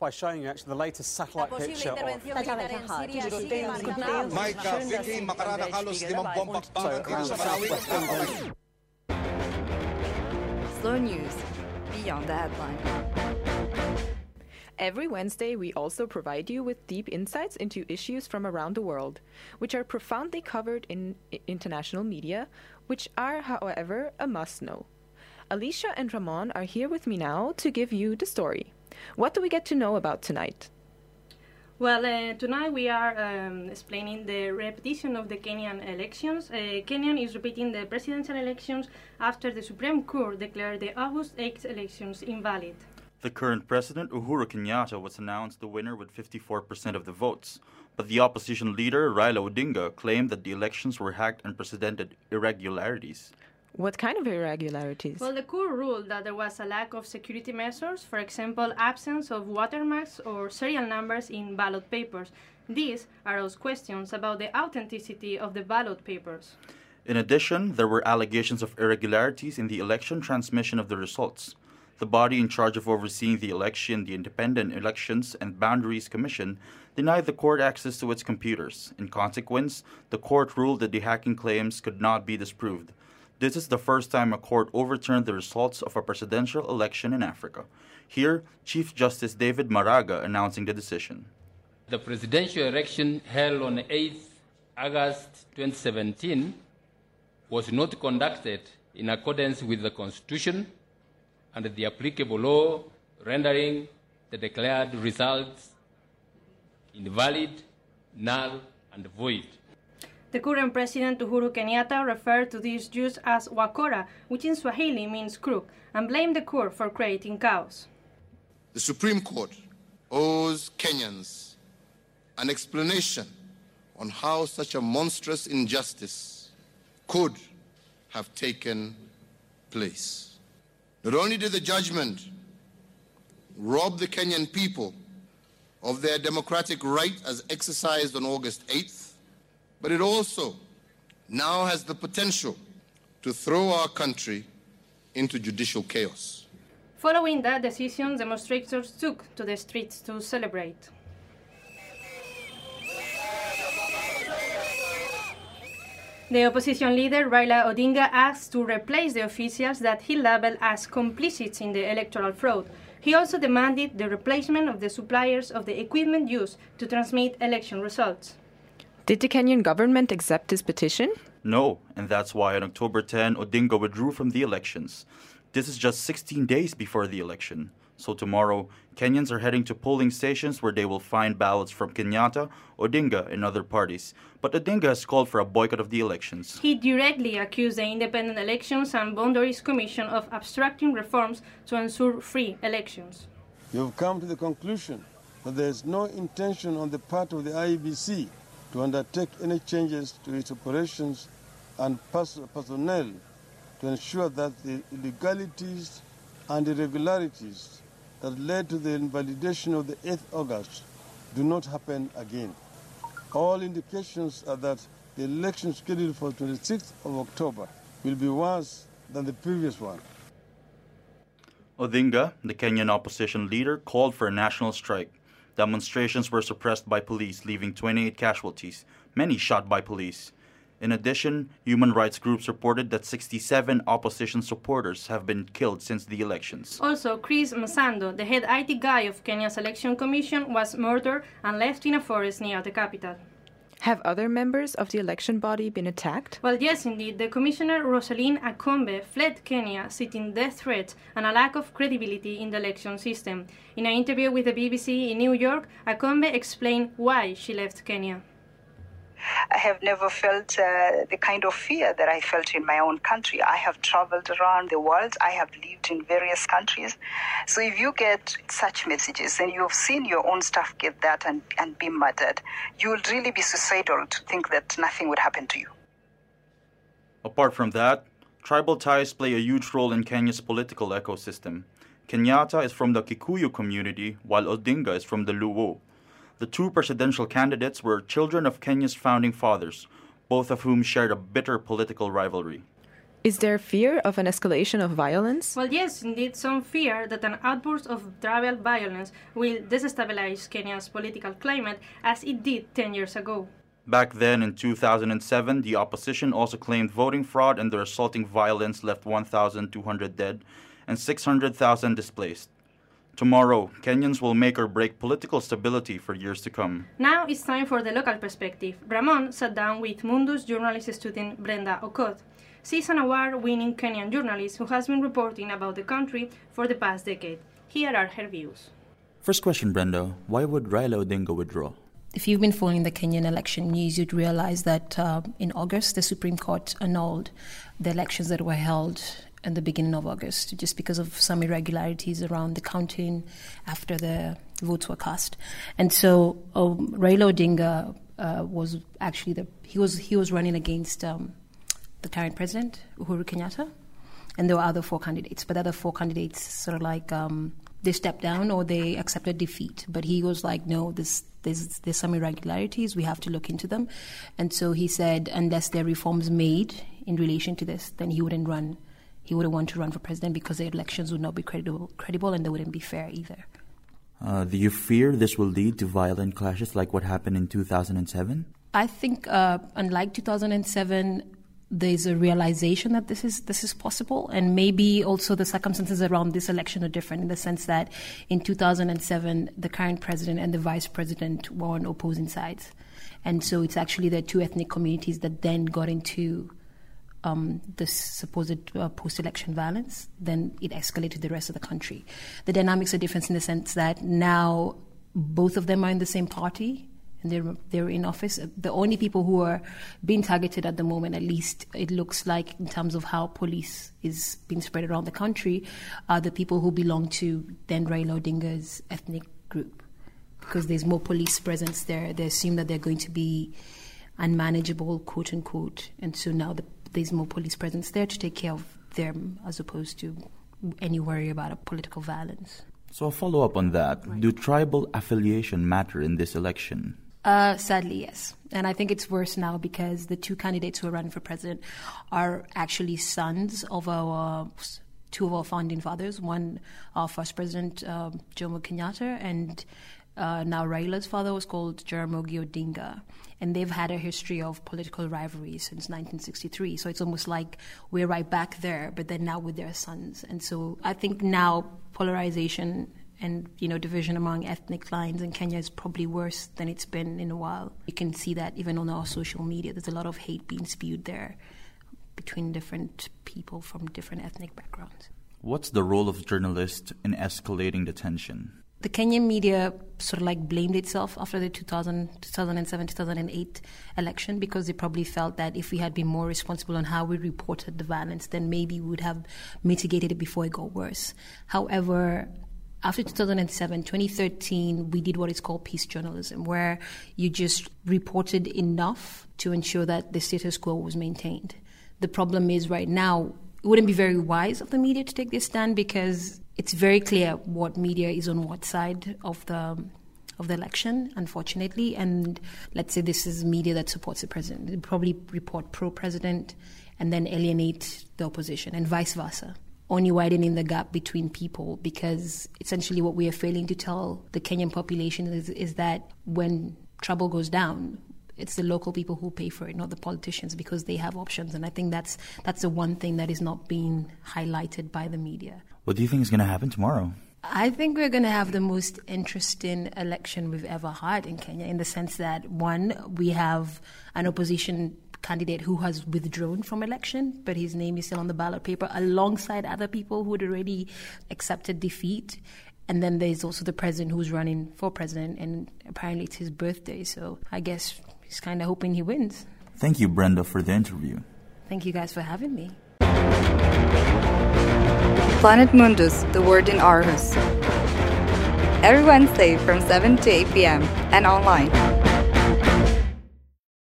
off by showing you actually the latest satellite picture of Micah, Vicky, makarang halos limampung pakpangan dito sa Malawi. Slow News, Beyond the Headline. Every Wednesday, we also provide you with deep insights into issues from around the world, which are profoundly covered in international media, which are, however, a must know. Alicia and Ramon are here with me now to give you the story. What do we get to know about tonight? Well, uh, tonight we are um, explaining the repetition of the Kenyan elections. Uh, Kenyan is repeating the presidential elections after the Supreme Court declared the August 8 elections invalid. The current president, Uhuru Kenyatta, was announced the winner with 54% of the votes, but the opposition leader, Raila Odinga, claimed that the elections were hacked and presented irregularities. What kind of irregularities? Well, the court ruled that there was a lack of security measures, for example, absence of watermarks or serial numbers in ballot papers. These arouse questions about the authenticity of the ballot papers. In addition, there were allegations of irregularities in the election transmission of the results. The body in charge of overseeing the election, the Independent Elections and Boundaries Commission, denied the court access to its computers. In consequence, the court ruled that the hacking claims could not be disproved. This is the first time a court overturned the results of a presidential election in Africa. Here, Chief Justice David Maraga announcing the decision. The presidential election held on 8 August 2017 was not conducted in accordance with the Constitution and the applicable law, rendering the declared results invalid, null, and void. The current president Uhuru Kenyatta referred to these use as wakora, which in Swahili means crook, and blamed the court for creating chaos. The Supreme Court owes Kenyans an explanation on how such a monstrous injustice could have taken place. Not only did the judgment rob the Kenyan people of their democratic right as exercised on August 8th, but it also now has the potential to throw our country into judicial chaos. Following that decision, demonstrators took to the streets to celebrate. The opposition leader Raila Odinga asked to replace the officials that he labeled as complicit in the electoral fraud. He also demanded the replacement of the suppliers of the equipment used to transmit election results. Did the Kenyan government accept this petition? No, and that's why on October 10, Odinga withdrew from the elections. This is just 16 days before the election. So tomorrow, Kenyans are heading to polling stations where they will find ballots from Kenyatta, Odinga, and other parties. But Odinga has called for a boycott of the elections. He directly accused the Independent Elections and Boundaries Commission of obstructing reforms to ensure free elections. You've come to the conclusion that there is no intention on the part of the IEBC to undertake any changes to its operations and pers- personnel to ensure that the illegalities and irregularities that led to the invalidation of the 8th August do not happen again. All indications are that the election scheduled for 26th of October will be worse than the previous one. Odinga, the Kenyan opposition leader, called for a national strike. Demonstrations were suppressed by police, leaving 28 casualties, many shot by police. In addition, human rights groups reported that 67 opposition supporters have been killed since the elections. Also, Chris Msando, the head IT guy of Kenya's election commission, was murdered and left in a forest near the capital. Have other members of the election body been attacked? Well, yes, indeed. The commissioner Roselyn Akombe fled Kenya, citing death threats and a lack of credibility in the election system. In an interview with the BBC in New York, Akombe explained why she left Kenya. I have never felt uh, the kind of fear that I felt in my own country. I have traveled around the world, I have lived in various countries. So if you get such messages and you've seen your own staff get that and, and be murdered, you will really be suicidal to think that nothing would happen to you. Apart from that, tribal ties play a huge role in Kenya's political ecosystem. Kenyatta is from the Kikuyu community, while Odinga is from the Luo. The two presidential candidates were children of Kenya's founding fathers, both of whom shared a bitter political rivalry. Is there fear of an escalation of violence? Well, yes, indeed, some fear that an outburst of tribal violence will destabilize Kenya's political climate as it did 10 years ago. Back then, in 2007, the opposition also claimed voting fraud and the resulting violence left 1,200 dead and 600,000 displaced. Tomorrow, Kenyans will make or break political stability for years to come. Now it's time for the local perspective. Ramon sat down with Mundus journalist student Brenda Okoth. She's an award winning Kenyan journalist who has been reporting about the country for the past decade. Here are her views. First question, Brenda why would Raila Odinga withdraw? If you've been following the Kenyan election news, you'd realize that uh, in August, the Supreme Court annulled the elections that were held in the beginning of August, just because of some irregularities around the counting after the votes were cast. And so um, Raila Odinga uh, was actually the he was he was running against um, the current president, Uhuru Kenyatta, and there were other four candidates. But the other four candidates sort of like um, they stepped down or they accepted defeat. But he was like, no, this, there's, there's some irregularities. We have to look into them. And so he said, unless there are reforms made in relation to this, then he wouldn't run. He wouldn't want to run for president because the elections would not be credible, credible and they wouldn't be fair either. Uh, do you fear this will lead to violent clashes like what happened in 2007? I think, uh, unlike 2007, there's a realization that this is this is possible, and maybe also the circumstances around this election are different in the sense that in 2007 the current president and the vice president were on opposing sides, and so it's actually the two ethnic communities that then got into um, this supposed uh, post-election violence. Then it escalated the rest of the country. The dynamics are different in the sense that now both of them are in the same party and they're they're in office. The only people who are being targeted at the moment, at least it looks like in terms of how police is being spread around the country, are the people who belong to then Raila Odinga's ethnic group, because there's more police presence there. They assume that they're going to be unmanageable, quote unquote, and so now the, there's more police presence there to take care of them, as opposed to any worry about a political violence. So, a follow up on that: right. Do tribal affiliation matter in this election? Uh, sadly, yes. And I think it's worse now because the two candidates who are running for president are actually sons of our two of our founding fathers. One, our first president, uh, Jomo Kenyatta, and uh, now Raila's father was called Jaramogi Odinga. And they've had a history of political rivalry since 1963. So it's almost like we're right back there, but then now with their sons. And so I think now polarization and you know division among ethnic lines in Kenya is probably worse than it's been in a while. You can see that even on our social media. There's a lot of hate being spewed there between different people from different ethnic backgrounds. What's the role of journalists in escalating the tension? The Kenyan media sort of like blamed itself after the 2000, 2007 2008 election because they probably felt that if we had been more responsible on how we reported the violence, then maybe we would have mitigated it before it got worse. However, after 2007, 2013, we did what is called peace journalism, where you just reported enough to ensure that the status quo was maintained. The problem is right now, it wouldn't be very wise of the media to take this stand because it's very clear what media is on what side of the of the election, unfortunately. And let's say this is media that supports the president. They probably report pro president and then alienate the opposition, and vice versa only widening the gap between people because essentially what we are failing to tell the Kenyan population is, is that when trouble goes down, it's the local people who pay for it, not the politicians, because they have options. And I think that's that's the one thing that is not being highlighted by the media. What do you think is going to happen tomorrow? I think we're going to have the most interesting election we've ever had in Kenya, in the sense that one, we have an opposition candidate who has withdrawn from election, but his name is still on the ballot paper alongside other people who had already accepted defeat. And then there's also the president who's running for president, and apparently it's his birthday, so I guess he's kind of hoping he wins. Thank you, Brenda, for the interview. Thank you guys for having me. Planet Mundus, the word in Aarhus. Every Wednesday from 7 to 8 p.m. and online.